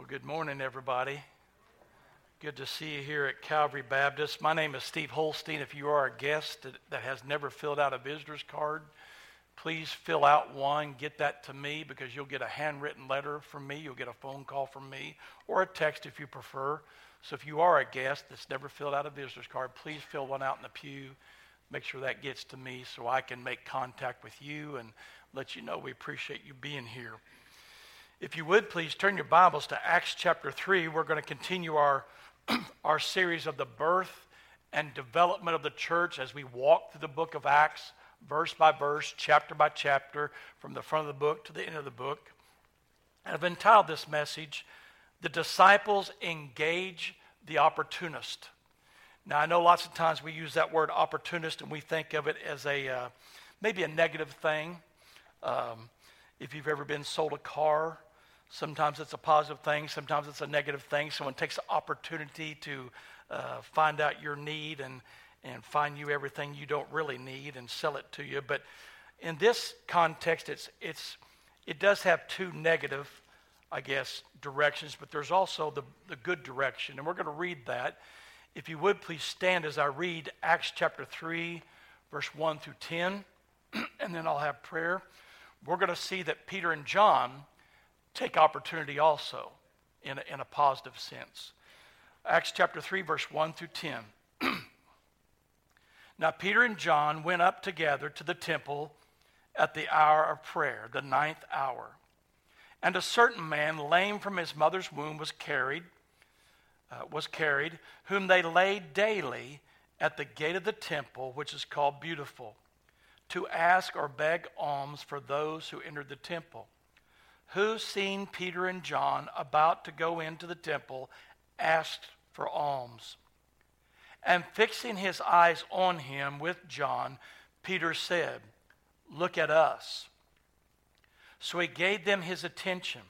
Well, good morning, everybody. Good to see you here at Calvary Baptist. My name is Steve Holstein. If you are a guest that, has never filled out a visitor's card, please fill out one. Get that to me because you'll get a handwritten letter from me. You'll get a phone call from me or a text if you prefer. So if you are a guest that's never filled out a visitor's card, please fill one out in the pew. Make sure that gets to me so I can make contact with you and let you know we appreciate you being here. If you would please turn your Bibles to Acts chapter 3, we're going to continue our, our series of the birth and development of the church as we walk through the book of Acts, verse by verse, chapter by chapter, from the front of the book to the end of the book. And I've entitled this message, The Disciples Engage the Opportunist. Now, I know lots of times we use that word opportunist and we think of it as a uh, maybe a negative thing. Um, if you've ever been sold a car, Sometimes it's a positive thing, sometimes it's a negative thing. Someone takes the opportunity to uh, find out your need and, and find you everything you don't really need and sell it to you. But in this context, it's, it's, it does have two negative, I guess, directions, but there's also the, the good direction. And we're going to read that. If you would, please stand as I read Acts chapter 3, verse 1 through 10, and then I'll have prayer. We're going to see that Peter and John take opportunity also in a, in a positive sense. Acts chapter 3, verse 1 through 10. now, Peter and John went up together to the temple at the hour of prayer, the ninth hour. And a certain man, lame from his mother's womb, was carried, uh, was carried, whom they laid daily at the gate of the temple, which is called Beautiful, to ask or beg alms for those who entered the temple who, seeing Peter and John about to go into the temple, asked for alms. And fixing his eyes on him with John, Peter said, Look at us. So he gave them his attention,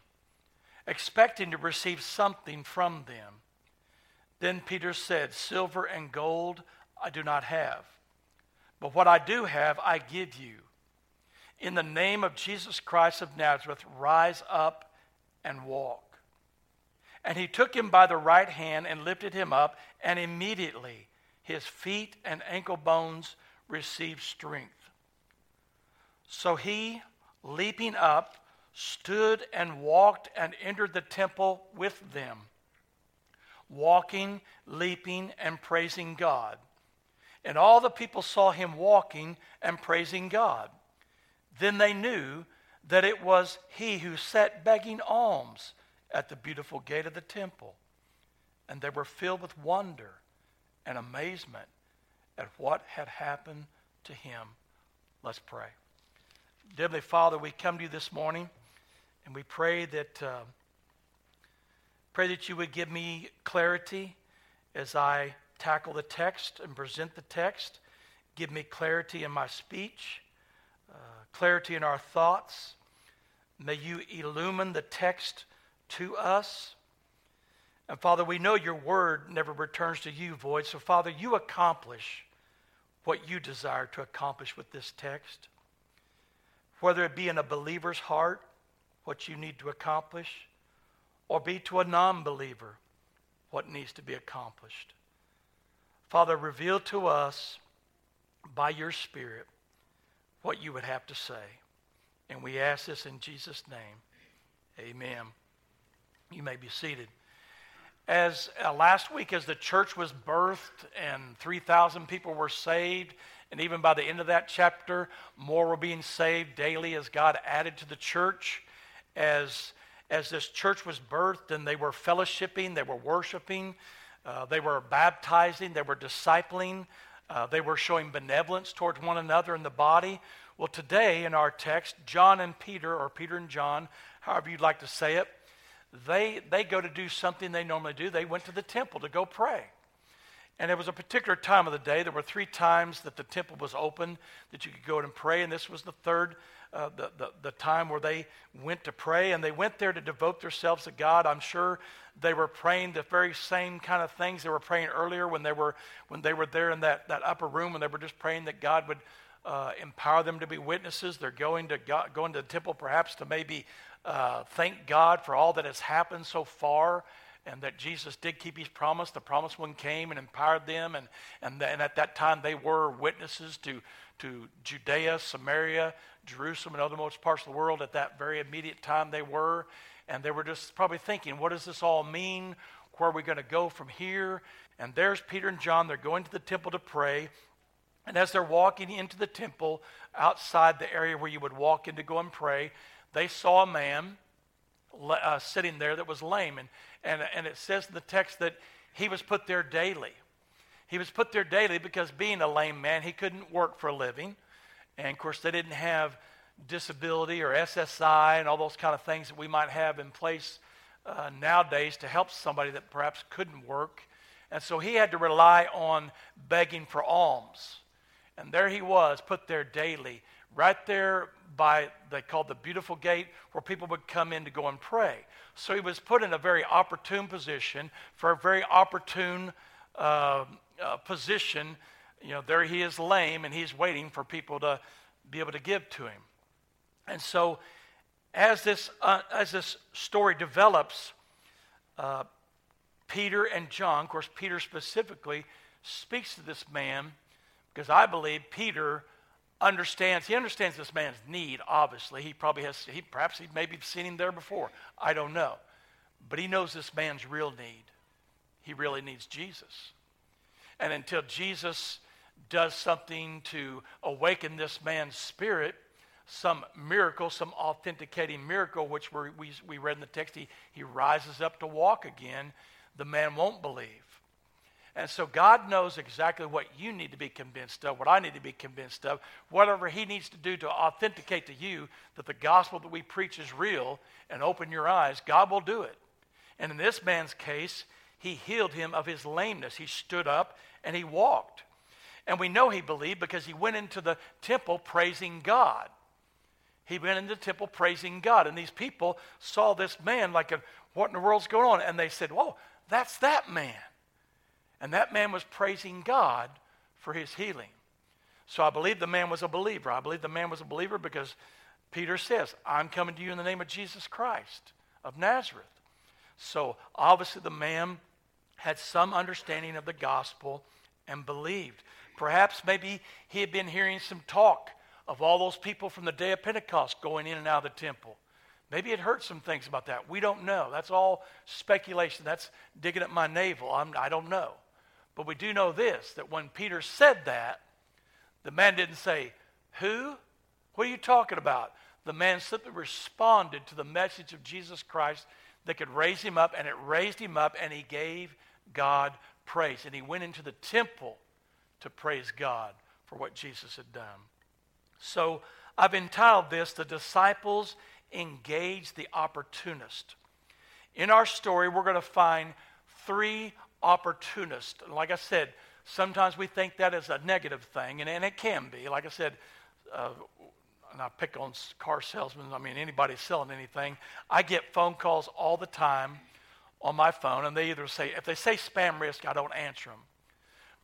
expecting to receive something from them. Then Peter said, Silver and gold I do not have, but what I do have I give you in the name of Jesus Christ of Nazareth, rise up and walk. And he took him by the right hand and lifted him up, and immediately his feet and ankle bones received strength. So he, leaping up, stood and walked and entered the temple with them, walking, leaping, and praising God. And all the people saw him walking and praising God. Then they knew that it was he who sat begging alms at the beautiful gate of the temple. And they were filled with wonder and amazement at what had happened to him. Let's pray. Heavenly Father, we come to you this morning and we pray that uh, pray that you would give me clarity as I tackle the text and present the text. Give me clarity in my speech clarity in our thoughts. May you illumine the text to us. And Father, we know your word never returns to you void. So, Father, you accomplish what you desire to accomplish with this text. Whether it be in a believer's heart, what you need to accomplish, or be to a non believer, what needs to be accomplished. Father, reveal to us by your Spirit what you would have to say. And we ask this in Jesus' name. Amen. You may be seated. As uh, last week, as the church was birthed and 3,000 people were saved, and even by the end of that chapter, more were being saved daily as God added to the church. As, as this church was birthed and they were fellowshipping, they were worshiping, uh, they were baptizing, they were discipling, uh, they were showing benevolence towards one another in the body. Well, today in our text, John and Peter, or Peter and John, however you'd like to say it, they, they go to do something they normally do. They went to the temple to go pray. And it was a particular time of the day. There were three times that the temple was open that you could go in and pray, and this was the third, uh, the, the, the time where they went to pray. And they went there to devote themselves to God. I'm sure they were praying the very same kind of things they were praying earlier when they were, when they were there in that, that upper room, and they were just praying that God would uh, empower them to be witnesses. They're going to God, going to the temple perhaps to maybe uh, thank God for all that has happened so far and that Jesus did keep his promise. The promised one came and empowered them, and, and, and at that time they were witnesses to, to Judea, Samaria, Jerusalem, and other most parts of the world. At that very immediate time they were, and they were just probably thinking, what does this all mean? Where are we going to go from here? And there's Peter and John. They're going to the temple to pray. And as they're walking into the temple, outside the area where you would walk in to go and pray, they saw a man uh, sitting there that was lame. And, and, and it says in the text that he was put there daily. He was put there daily because being a lame man, he couldn't work for a living. And of course, they didn't have disability or SSI and all those kind of things that we might have in place uh, nowadays to help somebody that perhaps couldn't work. And so he had to rely on begging for alms. And there he was, put there daily, right there by, they called the beautiful gate, where people would come in to go and pray. So he was put in a very opportune position for a very opportune uh, uh, position. You know, there he is lame, and he's waiting for people to be able to give to him. And so, as this, uh, as this story develops, uh, Peter and John, of course, Peter specifically, speaks to this man because I believe Peter understands, he understands this man's need, obviously. He probably has, he, perhaps he maybe seen him there before. I don't know. But he knows this man's real need. He really needs Jesus. And until Jesus does something to awaken this man's spirit, some miracle, some authenticating miracle, which we we, read in the text, he, he rises up to walk again, the man won't believe. And so God knows exactly what you need to be convinced of, what I need to be convinced of, whatever He needs to do to authenticate to you that the gospel that we preach is real and open your eyes, God will do it. And in this man's case, He healed him of his lameness. He stood up and he walked. And we know he believed because he went into the temple praising God. He went into the temple praising God. And these people saw this man like, what in the world's going on? And they said, whoa, that's that man. And that man was praising God for his healing. So I believe the man was a believer. I believe the man was a believer because Peter says, I'm coming to you in the name of Jesus Christ of Nazareth. So obviously the man had some understanding of the gospel and believed. Perhaps maybe he had been hearing some talk of all those people from the day of Pentecost going in and out of the temple. Maybe it heard some things about that. We don't know. That's all speculation. That's digging at my navel. I'm, I do not know. But we do know this that when Peter said that, the man didn't say, Who? What are you talking about? The man simply responded to the message of Jesus Christ that could raise him up, and it raised him up, and he gave God praise. And he went into the temple to praise God for what Jesus had done. So I've entitled this The Disciples Engage the Opportunist. In our story, we're going to find three opportunist. Like I said, sometimes we think that is a negative thing, and, and it can be. Like I said, uh, and I pick on car salesmen, I mean, anybody selling anything. I get phone calls all the time on my phone, and they either say, if they say spam risk, I don't answer them.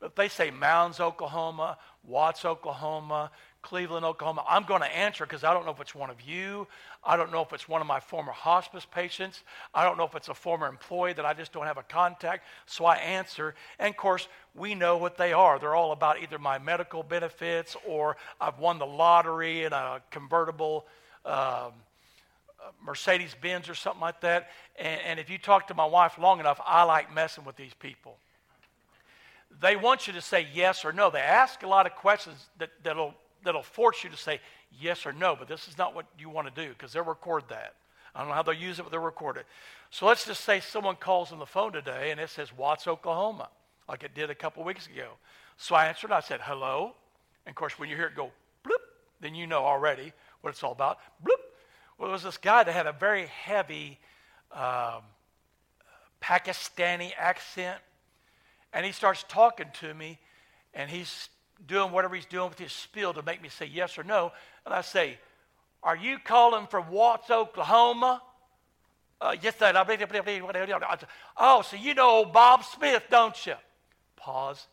If they say Mounds, Oklahoma, Watts, Oklahoma, Cleveland, Oklahoma. I'm going to answer because I don't know if it's one of you. I don't know if it's one of my former hospice patients. I don't know if it's a former employee that I just don't have a contact. So I answer. And of course, we know what they are. They're all about either my medical benefits or I've won the lottery in a convertible um, Mercedes Benz or something like that. And, and if you talk to my wife long enough, I like messing with these people they want you to say yes or no. They ask a lot of questions that, that'll that'll force you to say yes or no, but this is not what you want to do because they'll record that. I don't know how they'll use it, but they'll record it. So let's just say someone calls on the phone today and it says Watts, Oklahoma, like it did a couple weeks ago. So I answered, I said, hello. And of course, when you hear it go bloop, then you know already what it's all about. Bloop. Well, there was this guy that had a very heavy um, Pakistani accent. And he starts talking to me, and he's doing whatever he's doing with his spiel to make me say yes or no. And I say, Are you calling from Watts, Oklahoma? Uh, yes, sir. Oh, so you know old Bob Smith, don't you? Pause.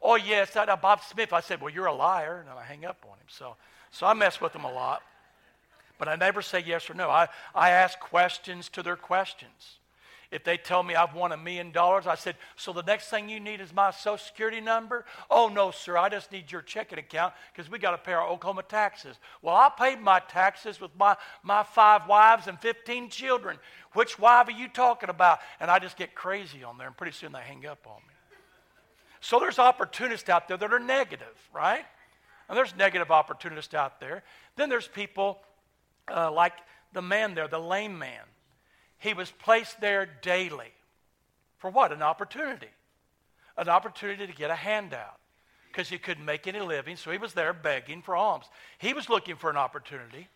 Oh, yes, that, uh, Bob Smith. I said, Well, you're a liar. And I hang up on him. So, so I mess with him a lot. but I never say yes or no. I, I ask questions to their questions. If they tell me I've won a million dollars, I said, So the next thing you need is my social security number? Oh, no, sir, I just need your checking account because we got to pay our Oklahoma taxes. Well, I paid my taxes with my, my five wives and 15 children. Which wife are you talking about? And I just get crazy on there, and pretty soon they hang up on me. So there's opportunists out there that are negative, right? And there's negative opportunists out there. Then there's people uh, like the man there, the lame man. He was placed there daily. For what? An opportunity. An opportunity to get a handout because he couldn't make any living, so he was there begging for alms. He was looking for an opportunity.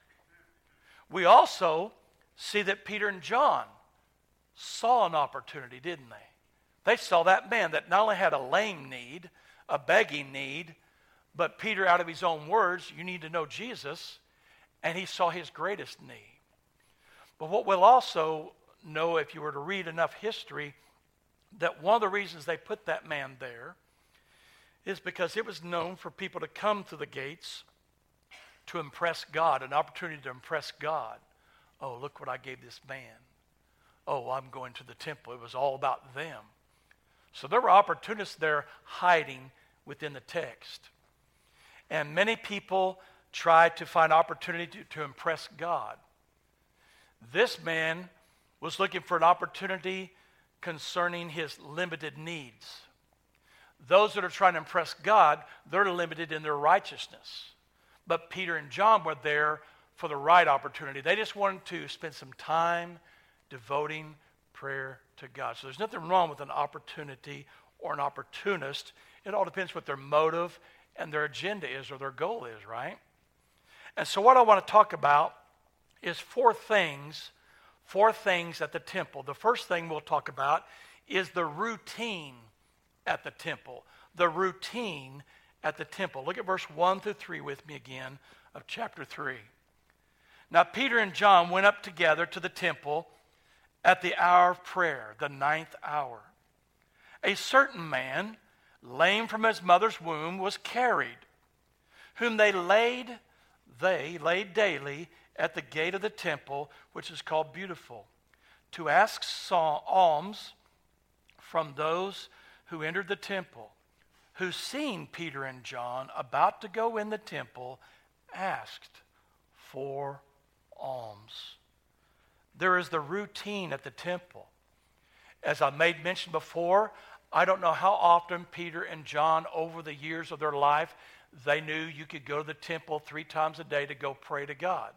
We also see that Peter and John saw an opportunity, didn't they? They saw that man that not only had a lame need, a begging need, but Peter, out of his own words, you need to know Jesus, and he saw his greatest need. But what we'll also know if you were to read enough history, that one of the reasons they put that man there is because it was known for people to come to the gates to impress God, an opportunity to impress God. Oh, look what I gave this man. Oh, I'm going to the temple. It was all about them. So there were opportunists there hiding within the text. And many people try to find opportunity to, to impress God. This man was looking for an opportunity concerning his limited needs. Those that are trying to impress God, they're limited in their righteousness. But Peter and John were there for the right opportunity. They just wanted to spend some time devoting prayer to God. So there's nothing wrong with an opportunity or an opportunist. It all depends what their motive and their agenda is or their goal is, right? And so, what I want to talk about is four things, four things at the temple. The first thing we'll talk about is the routine at the temple. The routine at the temple. Look at verse 1 through 3 with me again of chapter 3. Now, Peter and John went up together to the temple at the hour of prayer, the ninth hour. A certain man, lame from his mother's womb, was carried, whom they laid, they laid daily at the gate of the temple, which is called Beautiful, to ask alms from those who entered the temple, who, seeing Peter and John about to go in the temple, asked for alms. There is the routine at the temple. As I made mention before, I don't know how often Peter and John, over the years of their life, they knew you could go to the temple three times a day to go pray to God.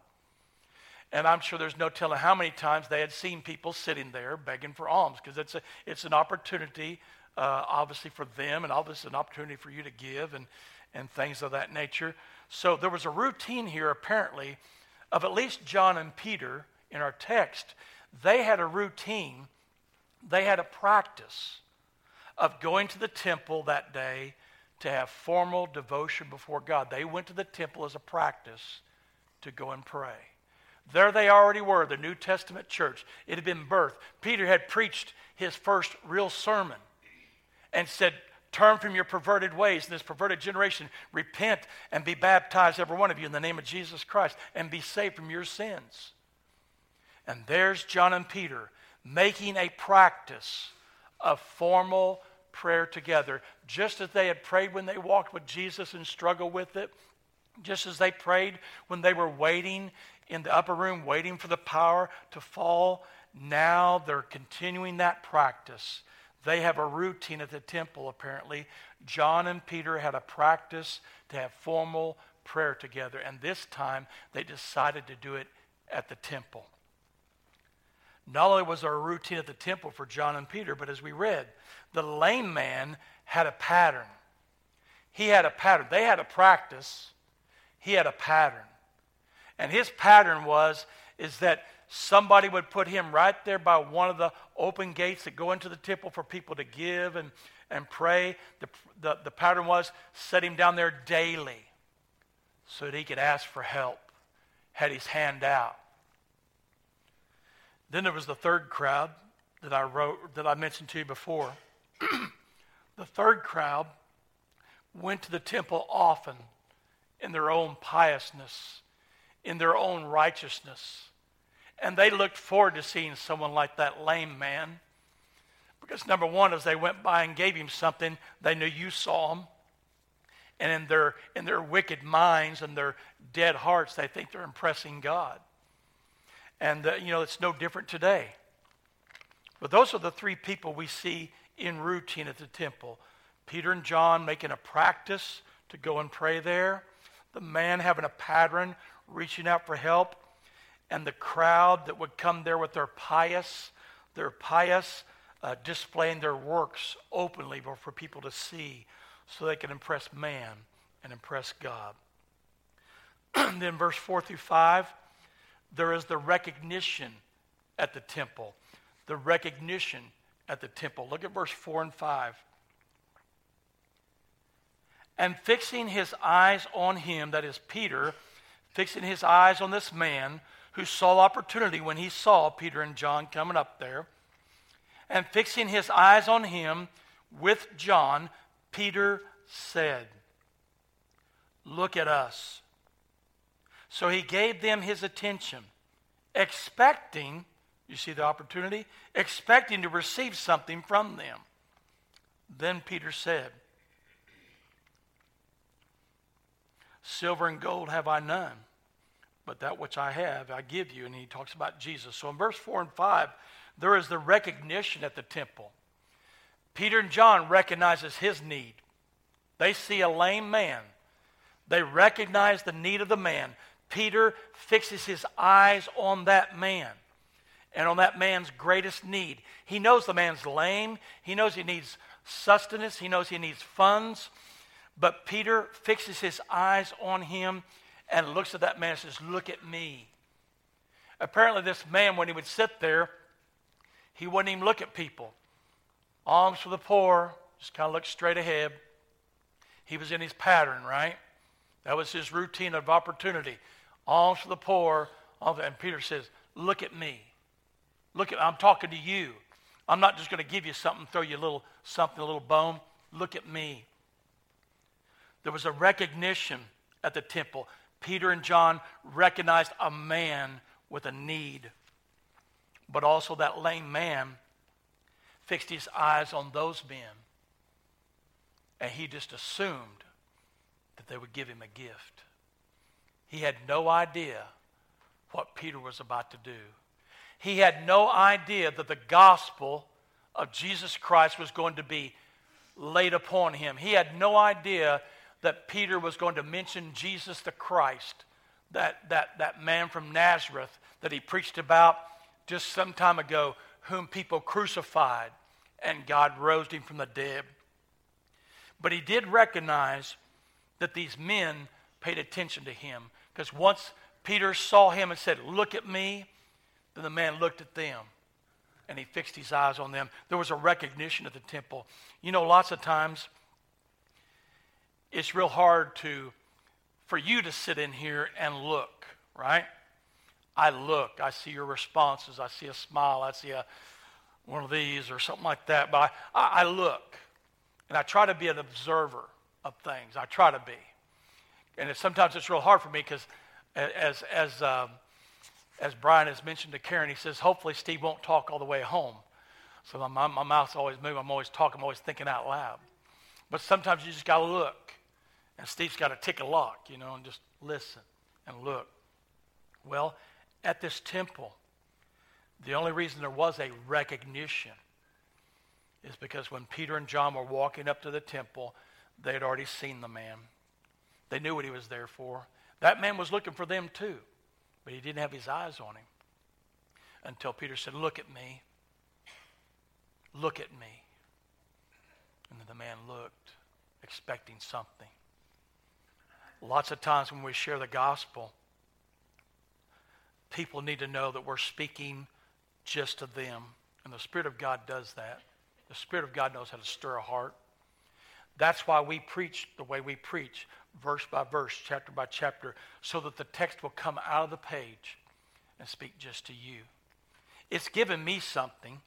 And I'm sure there's no telling how many times they had seen people sitting there begging for alms because it's, a, it's an opportunity, uh, obviously, for them and obviously an opportunity for you to give and, and things of that nature. So there was a routine here, apparently, of at least John and Peter in our text. They had a routine, they had a practice of going to the temple that day to have formal devotion before God. They went to the temple as a practice to go and pray. There they already were, the New Testament church. It had been birthed. Peter had preached his first real sermon and said, Turn from your perverted ways in this perverted generation. Repent and be baptized, every one of you, in the name of Jesus Christ, and be saved from your sins. And there's John and Peter making a practice of formal prayer together, just as they had prayed when they walked with Jesus and struggled with it, just as they prayed when they were waiting in the upper room waiting for the power to fall. Now they're continuing that practice. They have a routine at the temple, apparently. John and Peter had a practice to have formal prayer together, and this time they decided to do it at the temple. Not only was there a routine at the temple for John and Peter, but as we read, the lame man had a pattern. He had a pattern. They had a practice, he had a pattern. And his pattern was is that somebody would put him right there by one of the open gates that go into the temple for people to give and, and pray. The, the, the pattern was set him down there daily so that he could ask for help, had his hand out. Then there was the third crowd that I wrote that I mentioned to you before. the third crowd went to the temple often in their own piousness in their own righteousness. And they looked forward to seeing someone like that lame man. Because, number one, as they went by and gave him something, they knew you saw him. And in their, in their wicked minds and their dead hearts, they think they're impressing God. And, uh, you know, it's no different today. But those are the three people we see in routine at the temple Peter and John making a practice to go and pray there, the man having a pattern, reaching out for help, and the crowd that would come there with their pious, their pious, uh, displaying their works openly for people to see so they can impress man and impress God. then, verse 4 through 5, there is the recognition at the temple. The recognition at the temple. Look at verse 4 and 5. And fixing his eyes on him, that is Peter, fixing his eyes on this man who saw opportunity when he saw Peter and John coming up there, and fixing his eyes on him with John, Peter said, Look at us. So he gave them his attention, expecting, you see the opportunity? Expecting to receive something from them. Then Peter said, Silver and gold have I none, but that which I have I give you. And he talks about Jesus. So in verse 4 and 5, there is the recognition at the temple. Peter and John recognizes his need. They see a lame man. They recognize the need of the man. Peter fixes his eyes on that man and on that man's greatest need. He knows the man's lame. He knows he needs sustenance. He knows he needs funds. But Peter fixes his eyes on him and looks at that man and says, Look at me. Apparently, this man, when he would sit there, he wouldn't even look at people. Alms for the poor, just kind of look straight ahead. He was in his pattern, right? That was his routine of opportunity. Alms for the poor. And Peter says, Look at me. Look at, I'm talking to you. I'm not just going to give you something, throw you a little something, a little bone. Look at me. There was a recognition at the temple. Peter and John recognized a man with a need. But also, that lame man fixed his eyes on those men. And he just assumed that they would give him a gift. He had no idea what Peter was about to do. He had no idea that the gospel of Jesus Christ was going to be laid upon him. He had no idea that Peter was going to mention Jesus the Christ, that, that, that man from Nazareth that he preached about just some time ago, whom people crucified, and God rose him from the dead. But he did recognize that these men paid attention to him. Because once Peter saw him and said, Look at me, then the man looked at them and he fixed his eyes on them. There was a recognition at the temple. You know, lots of times it's real hard to for you to sit in here and look, right? I look, I see your responses, I see a smile, I see a one of these or something like that, but I, I, look and I try to be an observer of things. I try to be. And it, sometimes it's real hard for me because as, as, um, as Brian has mentioned to Karen, he says, hopefully Steve won't talk all the way home. So my, my mouth's always moving. I'm always talking. I'm always thinking out loud. But sometimes you just got to look. And Steve's got to tick a lock, you know, and just listen and look. Well, at this temple, the only reason there was a recognition is because when Peter and John were walking up to the temple, they had already seen the man. They knew what he was there for. That man was looking for them too, but he didn't have his eyes on him until Peter said, Look at me. Look at me. And then the man looked, expecting something. Lots of times when we share the gospel, people need to know that we're speaking just to them. And the Spirit of God does that. The Spirit of God knows how to stir a heart. That's why we preach the way we preach, verse by verse, chapter by chapter, so that the text will come out of the page and speak just to you. It's given me something.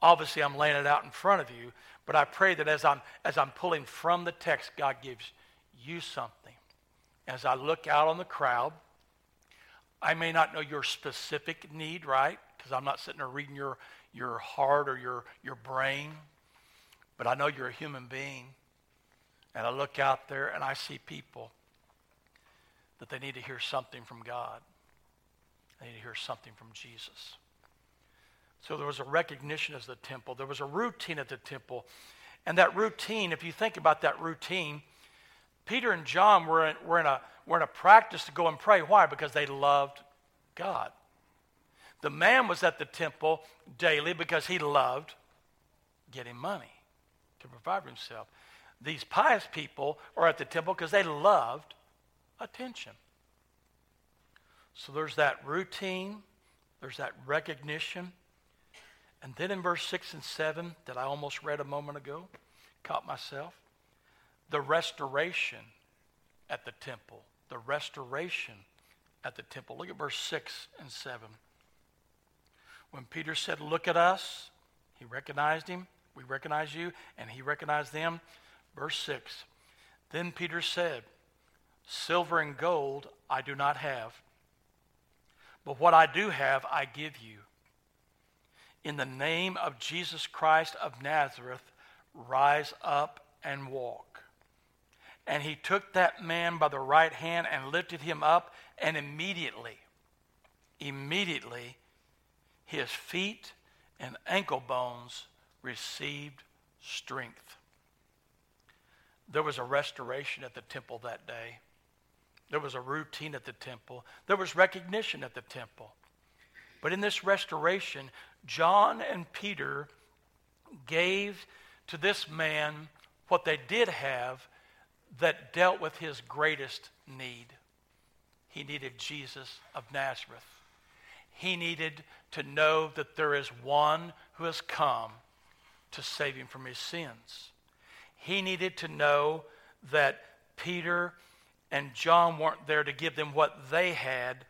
Obviously, I'm laying it out in front of you, but I pray that as I'm, as I'm pulling from the text, God gives you something as I look out on the crowd, I may not know your specific need, right? Because I'm not sitting there reading your, your heart or your, your brain. But I know you're a human being. And I look out there and I see people that they need to hear something from God. They need to hear something from Jesus. So there was a recognition as the temple. There was a routine at the temple. And that routine, if you think about that routine, Peter and John were in, were in, a, were in a practice to go and pray. Why? Because they loved God. The man was at the temple daily because he loved getting money to provide for himself. These pious people are at the temple because they loved attention. So there's that routine, there's that recognition. And then in verse 6 and 7 that I almost read a moment ago, caught myself, the restoration at the temple. The restoration at the temple. Look at verse 6 and 7. When Peter said, Look at us, he recognized him. We recognize you, and he recognized them. Verse 6 Then Peter said, Silver and gold I do not have, but what I do have I give you. In the name of Jesus Christ of Nazareth, rise up and walk. And he took that man by the right hand and lifted him up, and immediately, immediately, his feet and ankle bones received strength. There was a restoration at the temple that day. There was a routine at the temple. There was recognition at the temple. But in this restoration, John and Peter gave to this man what they did have that dealt with his greatest need. He needed Jesus of Nazareth. He needed to know that there is one who has come to save him from his sins. He needed to know that Peter and John weren't there to give them what they had,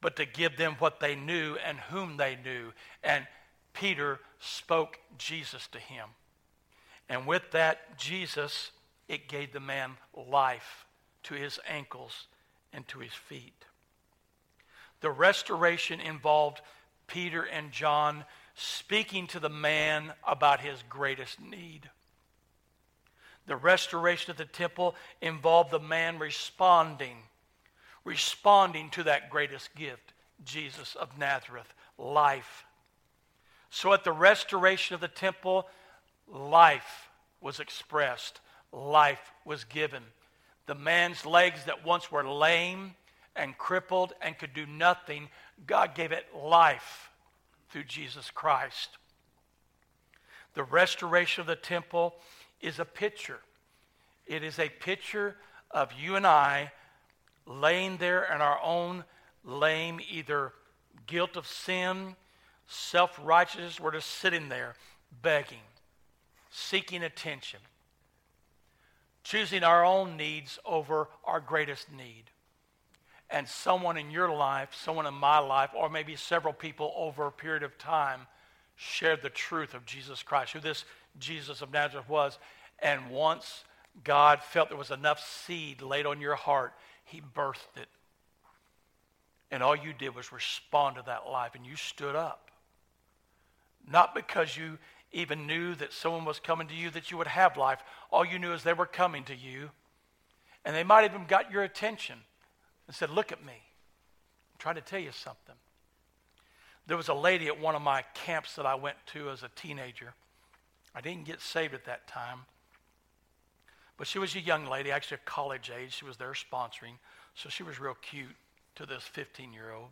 but to give them what they knew and whom they knew. And Peter spoke Jesus to him. And with that, Jesus, it gave the man life to his ankles and to his feet. The restoration involved Peter and John speaking to the man about his greatest need. The restoration of the temple involved the man responding, responding to that greatest gift, Jesus of Nazareth, life. So at the restoration of the temple, life was expressed, life was given. The man's legs that once were lame and crippled and could do nothing, God gave it life through Jesus Christ. The restoration of the temple is a picture. It is a picture of you and I laying there in our own lame, either guilt of sin, self righteousness, we're just sitting there begging, seeking attention, choosing our own needs over our greatest need. And someone in your life, someone in my life, or maybe several people over a period of time shared the truth of Jesus Christ, who this Jesus of Nazareth was, and once God felt there was enough seed laid on your heart, He birthed it. And all you did was respond to that life, and you stood up. Not because you even knew that someone was coming to you that you would have life. All you knew is they were coming to you. And they might even got your attention and said, Look at me. I'm trying to tell you something. There was a lady at one of my camps that I went to as a teenager. I didn't get saved at that time. But she was a young lady, actually a college age. She was there sponsoring. So she was real cute to this 15 year old.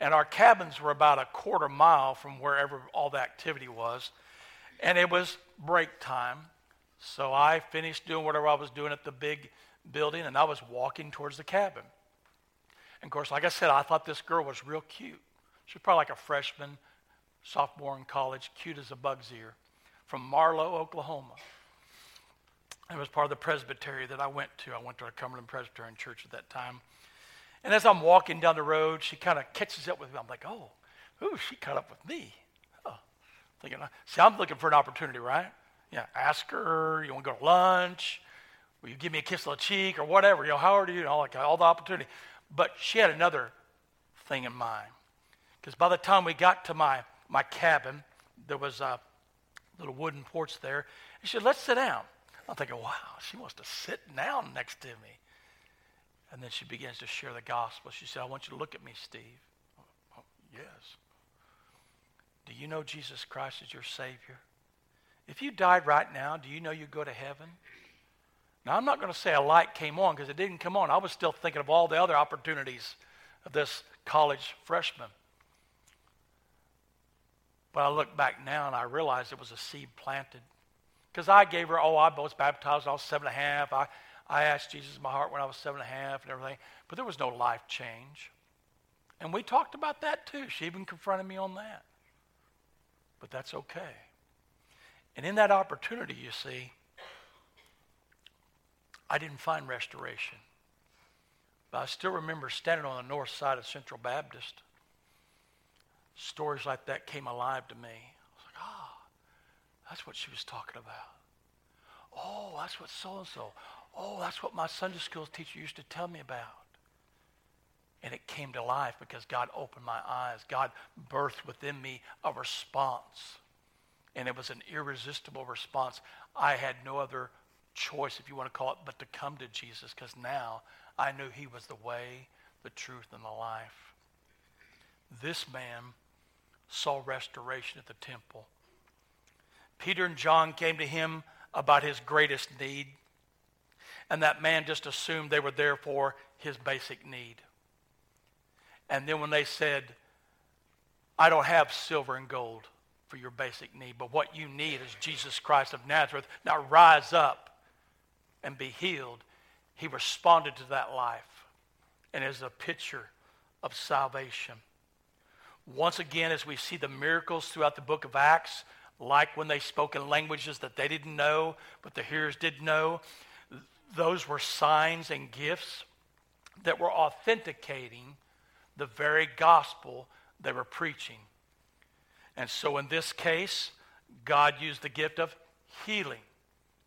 And our cabins were about a quarter mile from wherever all the activity was. And it was break time. So I finished doing whatever I was doing at the big building and I was walking towards the cabin. And of course, like I said, I thought this girl was real cute. She was probably like a freshman, sophomore in college, cute as a bug's ear, from Marlow, Oklahoma. It was part of the presbytery that I went to. I went to a Cumberland Presbyterian Church at that time. And as I'm walking down the road, she kind of catches up with me. I'm like, oh, ooh, she caught up with me. Oh. Thinking, uh, see, I'm looking for an opportunity, right? Yeah, ask her, you want to go to lunch? Will you give me a kiss on the cheek or whatever? You know, how are you? you know, like all the opportunity. But she had another thing in mind. Because by the time we got to my, my cabin, there was a little wooden porch there. She said, let's sit down. I'm thinking, wow, she wants to sit down next to me. And then she begins to share the gospel. She said, I want you to look at me, Steve. Oh, yes. Do you know Jesus Christ is your Savior? If you died right now, do you know you go to heaven? Now, I'm not going to say a light came on because it didn't come on. I was still thinking of all the other opportunities of this college freshman. But I look back now and I realize it was a seed planted. Because I gave her, oh, I was baptized I was seven and a half. I, I asked Jesus in my heart when I was seven and a half and everything. But there was no life change. And we talked about that too. She even confronted me on that. But that's okay. And in that opportunity, you see, I didn't find restoration. But I still remember standing on the north side of Central Baptist. Stories like that came alive to me. I was like, ah, oh, that's what she was talking about. Oh, that's what so and so. Oh, that's what my Sunday school teacher used to tell me about. And it came to life because God opened my eyes. God birthed within me a response. And it was an irresistible response. I had no other choice, if you want to call it, but to come to Jesus because now I knew he was the way, the truth, and the life. This man saw restoration at the temple. Peter and John came to him about his greatest need, and that man just assumed they were there for his basic need. And then when they said, I don't have silver and gold for your basic need, but what you need is Jesus Christ of Nazareth. Now rise up and be healed, he responded to that life and is a picture of salvation. Once again, as we see the miracles throughout the book of Acts, like when they spoke in languages that they didn't know, but the hearers did know, those were signs and gifts that were authenticating the very gospel they were preaching. And so in this case, God used the gift of healing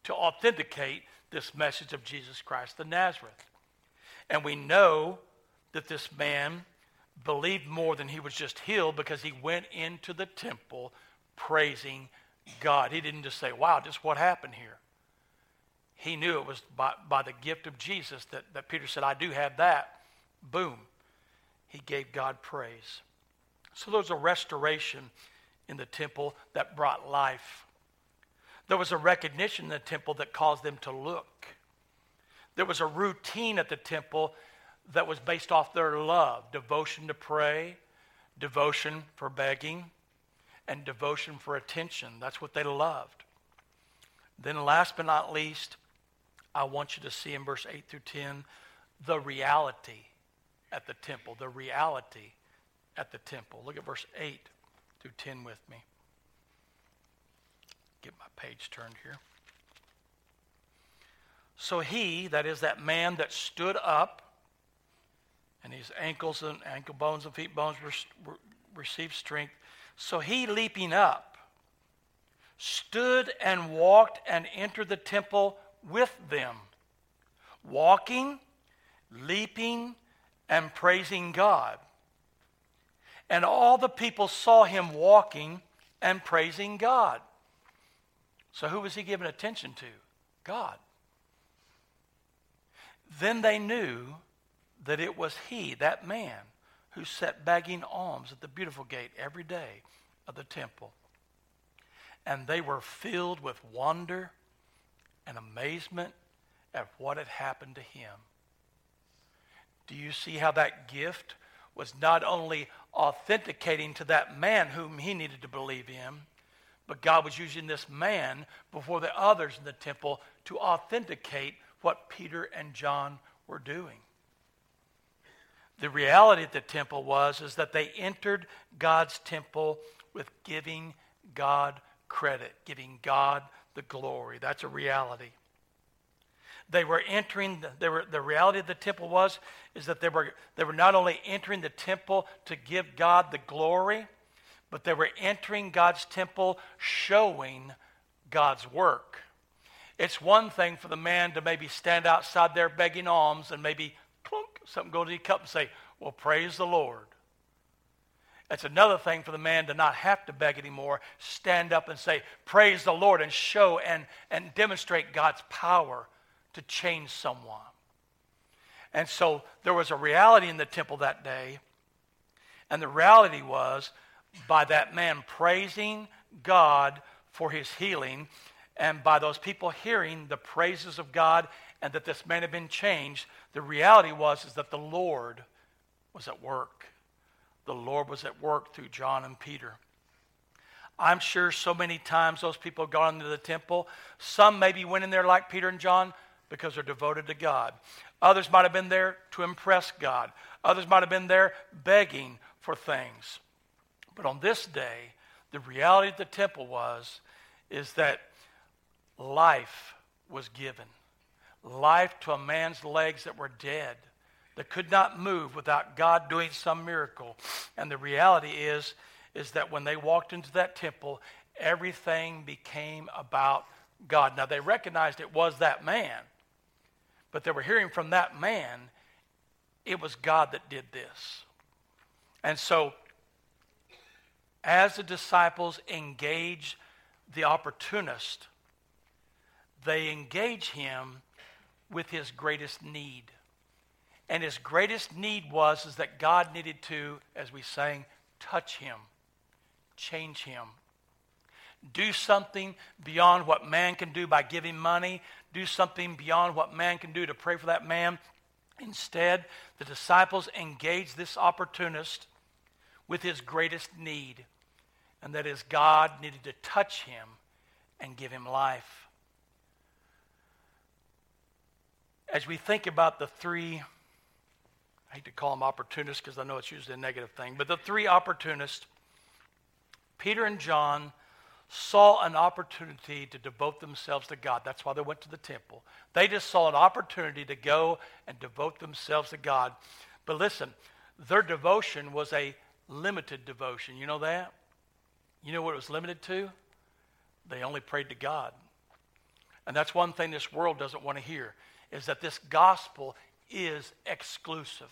to authenticate this message of Jesus Christ the Nazareth. And we know that this man believed more than he was just healed because he went into the temple praising God. He didn't just say, wow, just what happened here. He knew it was by, by the gift of Jesus that, that Peter said, I do have that. Boom. He gave God praise. So there was a restoration in the temple that brought life there was a recognition in the temple that caused them to look. There was a routine at the temple that was based off their love devotion to pray, devotion for begging, and devotion for attention. That's what they loved. Then, last but not least, I want you to see in verse 8 through 10 the reality at the temple. The reality at the temple. Look at verse 8 through 10 with me get my page turned here. So he, that is that man that stood up, and his ankles and ankle bones and feet bones received strength. So he, leaping up, stood and walked and entered the temple with them, walking, leaping, and praising God. And all the people saw him walking and praising God. So who was he giving attention to? God. Then they knew that it was he, that man, who sat begging alms at the beautiful gate every day of the temple. And they were filled with wonder and amazement at what had happened to him. Do you see how that gift was not only authenticating to that man whom he needed to believe in, but God was using this man before the others in the temple to authenticate what Peter and John were doing. The reality at the temple was is that they entered God's temple with giving God credit, giving God the glory. That's a reality. They were entering, the, they were, the reality of the temple was, is that they were, they were not only entering the temple to give God the glory, but they were entering God's temple showing God's work. It's one thing for the man to maybe stand outside there begging alms and maybe clunk, something go to the cup and say, Well, praise the Lord. It's another thing for the man to not have to beg anymore, stand up and say, Praise the Lord, and show and, and demonstrate God's power to change someone. And so there was a reality in the temple that day, and the reality was by that man praising God for his healing, and by those people hearing the praises of God and that this man had been changed, the reality was is that the Lord was at work. The Lord was at work through John and Peter. I'm sure so many times those people have gone into the temple. Some maybe went in there like Peter and John because they're devoted to God. Others might have been there to impress God. Others might have been there begging for things. But on this day, the reality of the temple was is that life was given. Life to a man's legs that were dead, that could not move without God doing some miracle. And the reality is, is that when they walked into that temple, everything became about God. Now they recognized it was that man, but they were hearing from that man, it was God that did this. And so, as the disciples engage the opportunist, they engage him with his greatest need. And his greatest need was is that God needed to, as we sang, touch him, change him. Do something beyond what man can do by giving money. Do something beyond what man can do to pray for that man. Instead, the disciples engaged this opportunist with his greatest need, and that is God needed to touch him and give him life. as we think about the three, I hate to call them opportunists because I know it's usually a negative thing, but the three opportunists, Peter and John saw an opportunity to devote themselves to God. That's why they went to the temple. They just saw an opportunity to go and devote themselves to God. But listen, their devotion was a limited devotion. You know that? You know what it was limited to? They only prayed to God. And that's one thing this world doesn't want to hear is that this gospel is exclusive.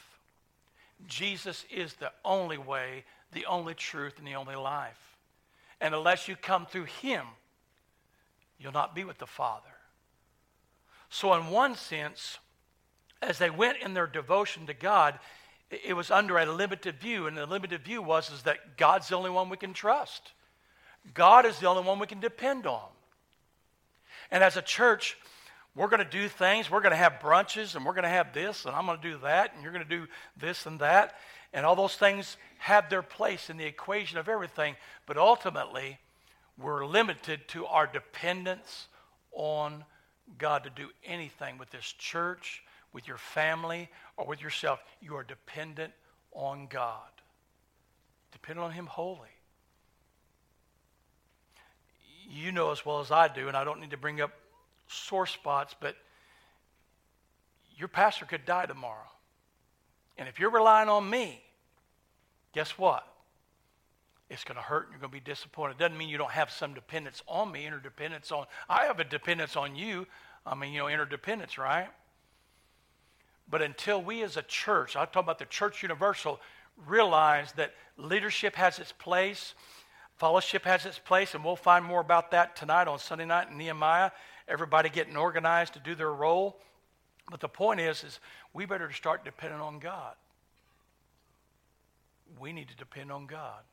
Jesus is the only way, the only truth, and the only life. And unless you come through him, you'll not be with the Father. So, in one sense, as they went in their devotion to God, it was under a limited view, and the limited view was is that God's the only one we can trust. God is the only one we can depend on. And as a church, we're going to do things. We're going to have brunches and we're going to have this and I'm going to do that and you're going to do this and that. And all those things have their place in the equation of everything. But ultimately, we're limited to our dependence on God to do anything with this church, with your family, or with yourself. You are dependent on God. Dependent on Him wholly. You know as well as I do, and I don't need to bring up sore spots, but your pastor could die tomorrow. And if you're relying on me, guess what? It's going to hurt and you're going to be disappointed. It doesn't mean you don't have some dependence on me, interdependence on. I have a dependence on you. I mean, you know, interdependence, right? But until we as a church, I'm talking about the church universal, realize that leadership has its place, fellowship has its place, and we'll find more about that tonight on Sunday night in Nehemiah everybody getting organized to do their role. But the point is, is we better start depending on God. We need to depend on God.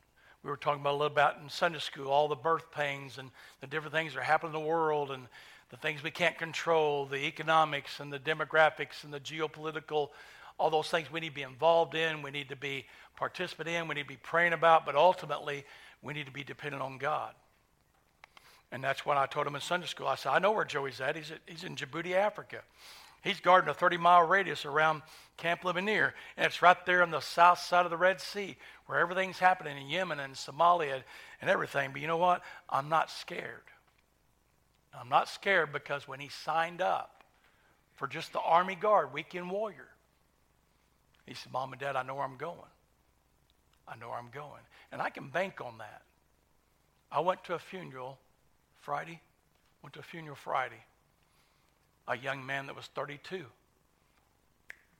We were talking about a little about in Sunday school, all the birth pains and the different things that are happening in the world and the things we can't control, the economics and the demographics and the geopolitical, all those things we need to be involved in, we need to be participant in, we need to be praying about, but ultimately we need to be dependent on God. And that's when I told him in Sunday school. I said, I know where Joey's at. He's, at, he's in Djibouti, Africa. He's guarding a 30 mile radius around Camp Lemonnier. And it's right there on the south side of the Red Sea where everything's happening in Yemen and Somalia and everything. But you know what? I'm not scared. I'm not scared because when he signed up for just the Army Guard, weekend warrior, he said, Mom and Dad, I know where I'm going. I know where I'm going. And I can bank on that. I went to a funeral Friday, went to a funeral Friday. A young man that was 32.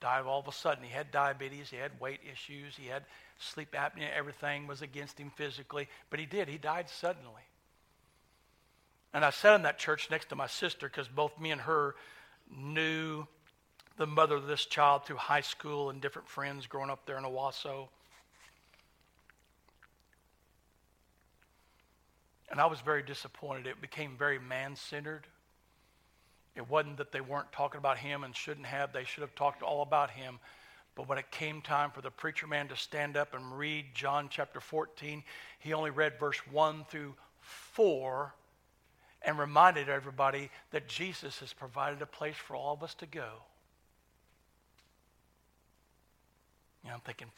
died all of a sudden. He had diabetes, he had weight issues, he had sleep apnea, everything was against him physically, but he did. He died suddenly. And I sat in that church next to my sister because both me and her knew the mother of this child through high school and different friends growing up there in Owasso. And I was very disappointed. It became very man centered. It wasn't that they weren't talking about him and shouldn't have, they should have talked all about him. But when it came time for the preacher man to stand up and read John chapter 14, he only read verse 1 through 4 and reminded everybody that Jesus has provided a place for all of us to go. You know, I'm thinking,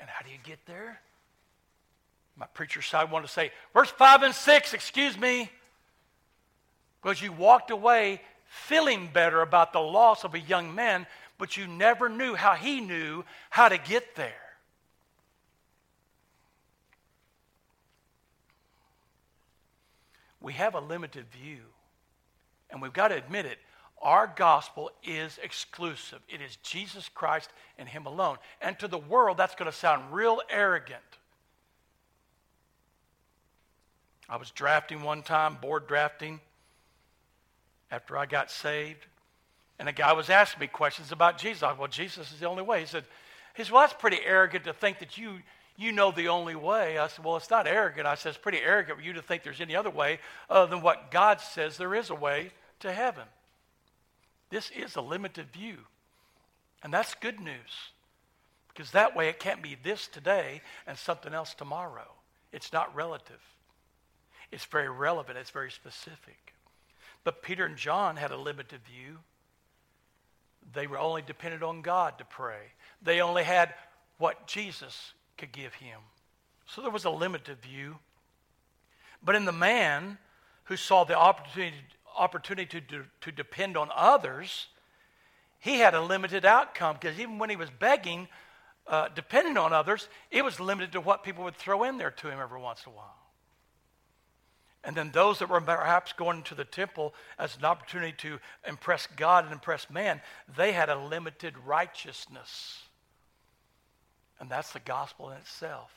and how do you get there? My preacher side wanted to say, verse 5 and 6, excuse me. Because you walked away feeling better about the loss of a young man, but you never knew how he knew how to get there. We have a limited view, and we've got to admit it. Our gospel is exclusive. It is Jesus Christ and Him alone. And to the world, that's going to sound real arrogant. I was drafting one time, board drafting, after I got saved. And a guy was asking me questions about Jesus. I said, well, Jesus is the only way. He said, he said, well, that's pretty arrogant to think that you, you know the only way. I said, well, it's not arrogant. I said, it's pretty arrogant for you to think there's any other way other than what God says there is a way to heaven. This is a limited view. And that's good news. Because that way it can't be this today and something else tomorrow. It's not relative. It's very relevant, it's very specific. But Peter and John had a limited view. They were only dependent on God to pray. They only had what Jesus could give him. So there was a limited view. But in the man who saw the opportunity, opportunity to, to depend on others, he had a limited outcome because even when he was begging, uh, depending on others, it was limited to what people would throw in there to him every once in a while. And then those that were perhaps going to the temple as an opportunity to impress God and impress man, they had a limited righteousness. And that's the gospel in itself.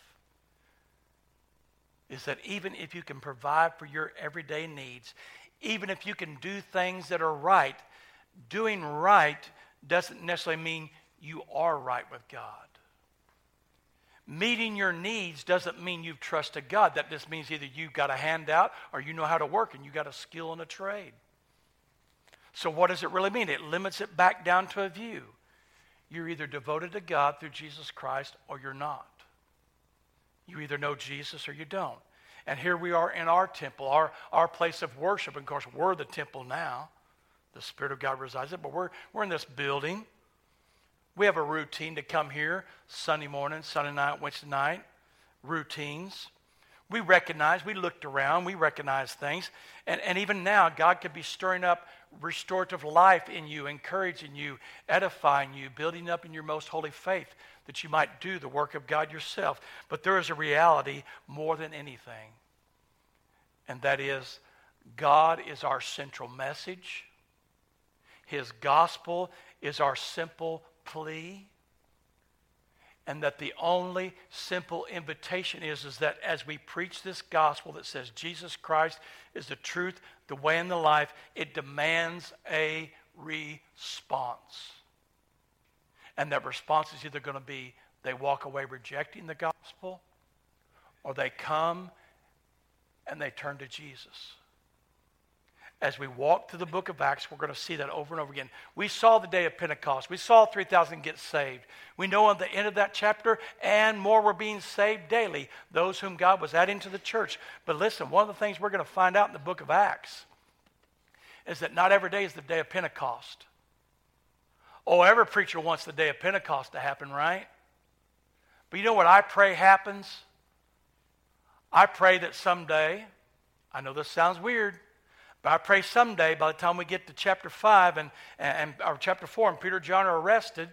Is that even if you can provide for your everyday needs, even if you can do things that are right, doing right doesn't necessarily mean you are right with God. Meeting your needs doesn't mean you've trusted God. That just means either you've got a handout or you know how to work and you've got a skill and a trade. So, what does it really mean? It limits it back down to a view. You're either devoted to God through Jesus Christ or you're not. You either know Jesus or you don't. And here we are in our temple, our, our place of worship. And of course, we're the temple now. The Spirit of God resides in it, but we're, we're in this building. We have a routine to come here Sunday morning, Sunday night, Wednesday night, routines. We recognize, we looked around, we recognize things. And, and even now, God could be stirring up restorative life in you, encouraging you, edifying you, building up in your most holy faith that you might do the work of God yourself. But there is a reality more than anything, and that is God is our central message. His gospel is our simple plea and that the only simple invitation is, is that as we preach this gospel that says Jesus Christ is the truth, the way, and the life, it demands a response. And that response is either going to be they walk away rejecting the gospel, or they come and they turn to Jesus as we walk through the book of Acts, we're going to see that over and over again. We saw the day of Pentecost. We saw 3,000 get saved. We know at the end of that chapter, and more were being saved daily, those whom God was adding to the church. But listen, one of the things we're going to find out in the book of Acts is that not every day is the day of Pentecost. Oh, every preacher wants the day of Pentecost to happen, right? But you know what I pray happens? I pray that someday, I know this sounds weird, but I pray someday, by the time we get to chapter 5 and, and, or chapter 4, and Peter and John are arrested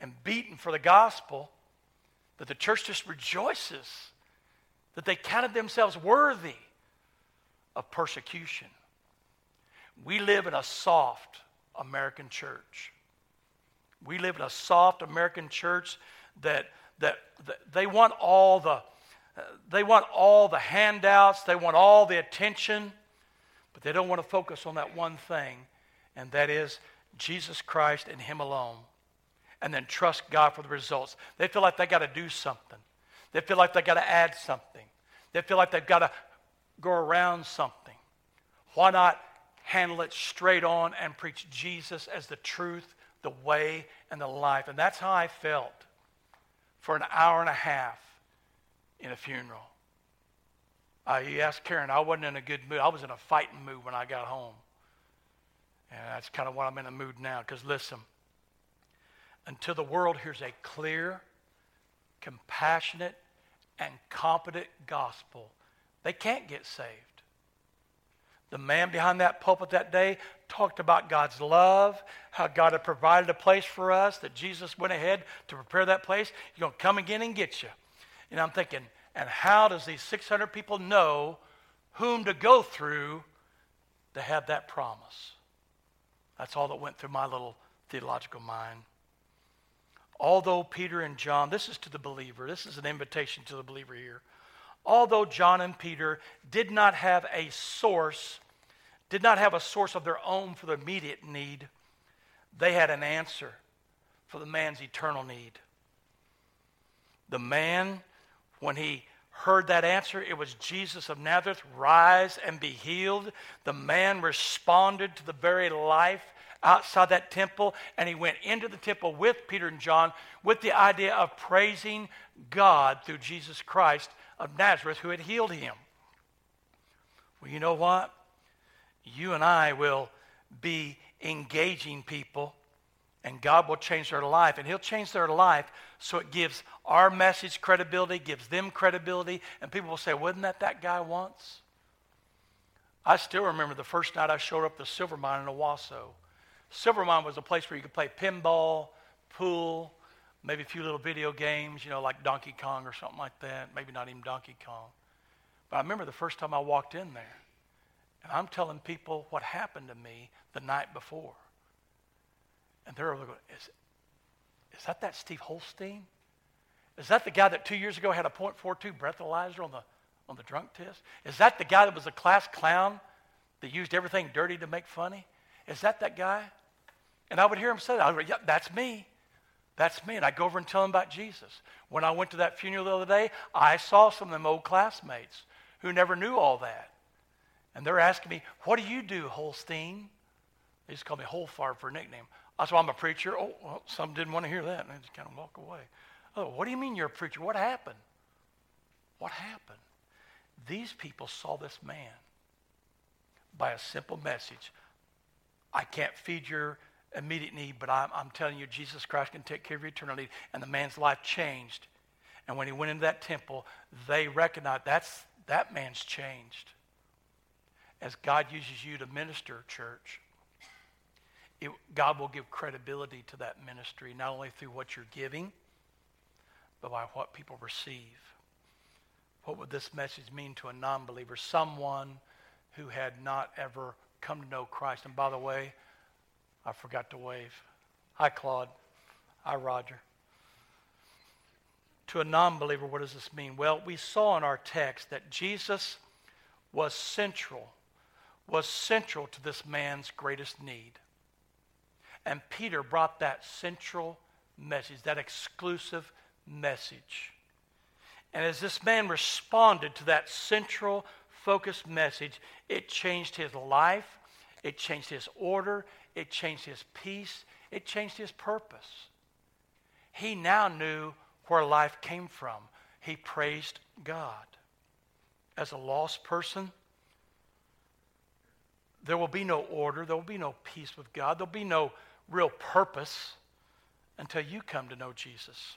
and beaten for the gospel, that the church just rejoices that they counted themselves worthy of persecution. We live in a soft American church. We live in a soft American church that, that, that they want all the they want all the handouts, they want all the attention, but they don't want to focus on that one thing, and that is Jesus Christ and Him alone. And then trust God for the results. They feel like they got to do something. They feel like they got to add something. They feel like they've got to go around something. Why not handle it straight on and preach Jesus as the truth, the way, and the life? And that's how I felt for an hour and a half in a funeral. Uh, you asked Karen, I wasn't in a good mood. I was in a fighting mood when I got home. And that's kind of what I'm in a mood now. Because listen, until the world hears a clear, compassionate, and competent gospel, they can't get saved. The man behind that pulpit that day talked about God's love, how God had provided a place for us, that Jesus went ahead to prepare that place. He's going to come again and get you. And I'm thinking, and how does these 600 people know whom to go through to have that promise? That's all that went through my little theological mind. Although Peter and John, this is to the believer, this is an invitation to the believer here. Although John and Peter did not have a source, did not have a source of their own for the immediate need, they had an answer for the man's eternal need. The man when he heard that answer, it was Jesus of Nazareth, rise and be healed. The man responded to the very life outside that temple, and he went into the temple with Peter and John with the idea of praising God through Jesus Christ of Nazareth who had healed him. Well, you know what? You and I will be engaging people and God will change their life. And He'll change their life so it gives our message credibility, gives them credibility, and people will say, Wasn't that that guy once? I still remember the first night I showed up at the Silver Mine in Owasso. Silver Mine was a place where you could play pinball, pool, maybe a few little video games, you know, like Donkey Kong or something like that. Maybe not even Donkey Kong. But I remember the first time I walked in there, and I'm telling people what happened to me the night before. And they're going, is, is that that Steve Holstein? Is that the guy that two years ago had a .42 breathalyzer on the, on the drunk test? Is that the guy that was a class clown that used everything dirty to make funny? Is that that guy? And I would hear him say that. I would go, yeah, that's me. That's me. And I'd go over and tell him about Jesus. When I went to that funeral the other day, I saw some of them old classmates who never knew all that. And they're asking me, what do you do, Holstein? They just call me Holfar for a nickname. I said, I'm a preacher. Oh, well, some didn't want to hear that, and they just kind of walk away. Oh, what do you mean you're a preacher? What happened? What happened? These people saw this man by a simple message. I can't feed your immediate need, but I'm, I'm telling you, Jesus Christ can take care of your eternal need. And the man's life changed. And when he went into that temple, they recognized that's, that man's changed. As God uses you to minister, church, it, God will give credibility to that ministry, not only through what you're giving, but by what people receive. What would this message mean to a non believer? Someone who had not ever come to know Christ. And by the way, I forgot to wave. Hi, Claude. Hi, Roger. To a non believer, what does this mean? Well, we saw in our text that Jesus was central, was central to this man's greatest need. And Peter brought that central message, that exclusive message. And as this man responded to that central focused message, it changed his life, it changed his order, it changed his peace, it changed his purpose. He now knew where life came from. He praised God. As a lost person, there will be no order, there will be no peace with God, there'll be no real purpose until you come to know Jesus.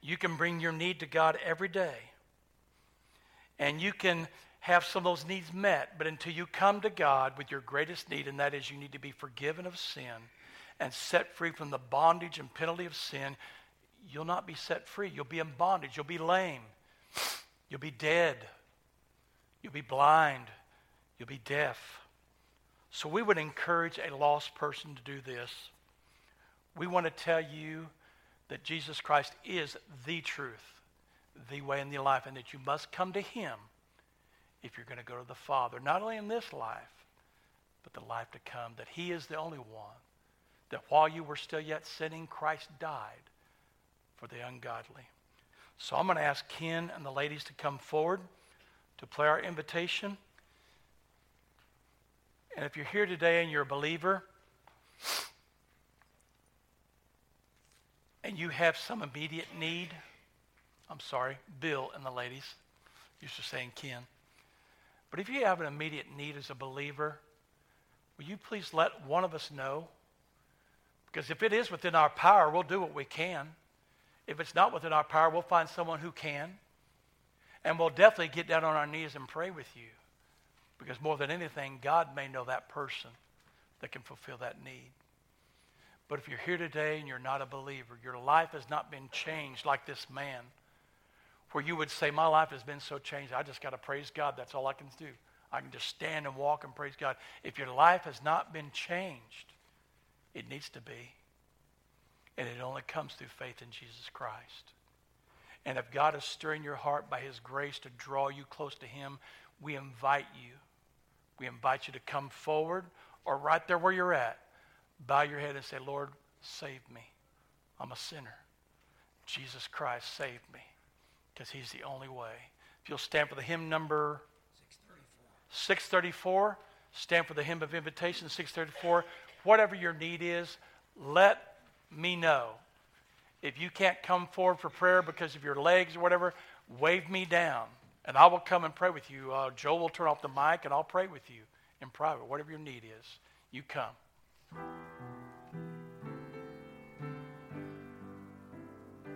You can bring your need to God every day. And you can have some of those needs met, but until you come to God with your greatest need, and that is you need to be forgiven of sin and set free from the bondage and penalty of sin, you'll not be set free. You'll be in bondage. You'll be lame. You'll be dead. You'll be blind. You'll be deaf. So we would encourage a lost person to do this. We want to tell you that Jesus Christ is the truth, the way, and the life, and that you must come to him if you're going to go to the Father, not only in this life, but the life to come, that he is the only one, that while you were still yet sinning, Christ died for the ungodly. So I'm going to ask Ken and the ladies to come forward to play our invitation. And if you're here today and you're a believer, and you have some immediate need, I'm sorry, Bill and the ladies used to saying Ken. But if you have an immediate need as a believer, will you please let one of us know? Because if it is within our power, we'll do what we can. If it's not within our power, we'll find someone who can. And we'll definitely get down on our knees and pray with you. Because more than anything, God may know that person that can fulfill that need. But if you're here today and you're not a believer, your life has not been changed like this man, where you would say, My life has been so changed, I just got to praise God. That's all I can do. I can just stand and walk and praise God. If your life has not been changed, it needs to be. And it only comes through faith in Jesus Christ. And if God is stirring your heart by his grace to draw you close to him, we invite you. We invite you to come forward or right there where you're at, bow your head and say, Lord, save me. I'm a sinner. Jesus Christ, save me because he's the only way. If you'll stand for the hymn number 634, 634 stand for the hymn of invitation 634. Whatever your need is, let me know. If you can't come forward for prayer because of your legs or whatever, wave me down and I will come and pray with you. Uh, Joe will turn off the mic and I'll pray with you in private. Whatever your need is, you come.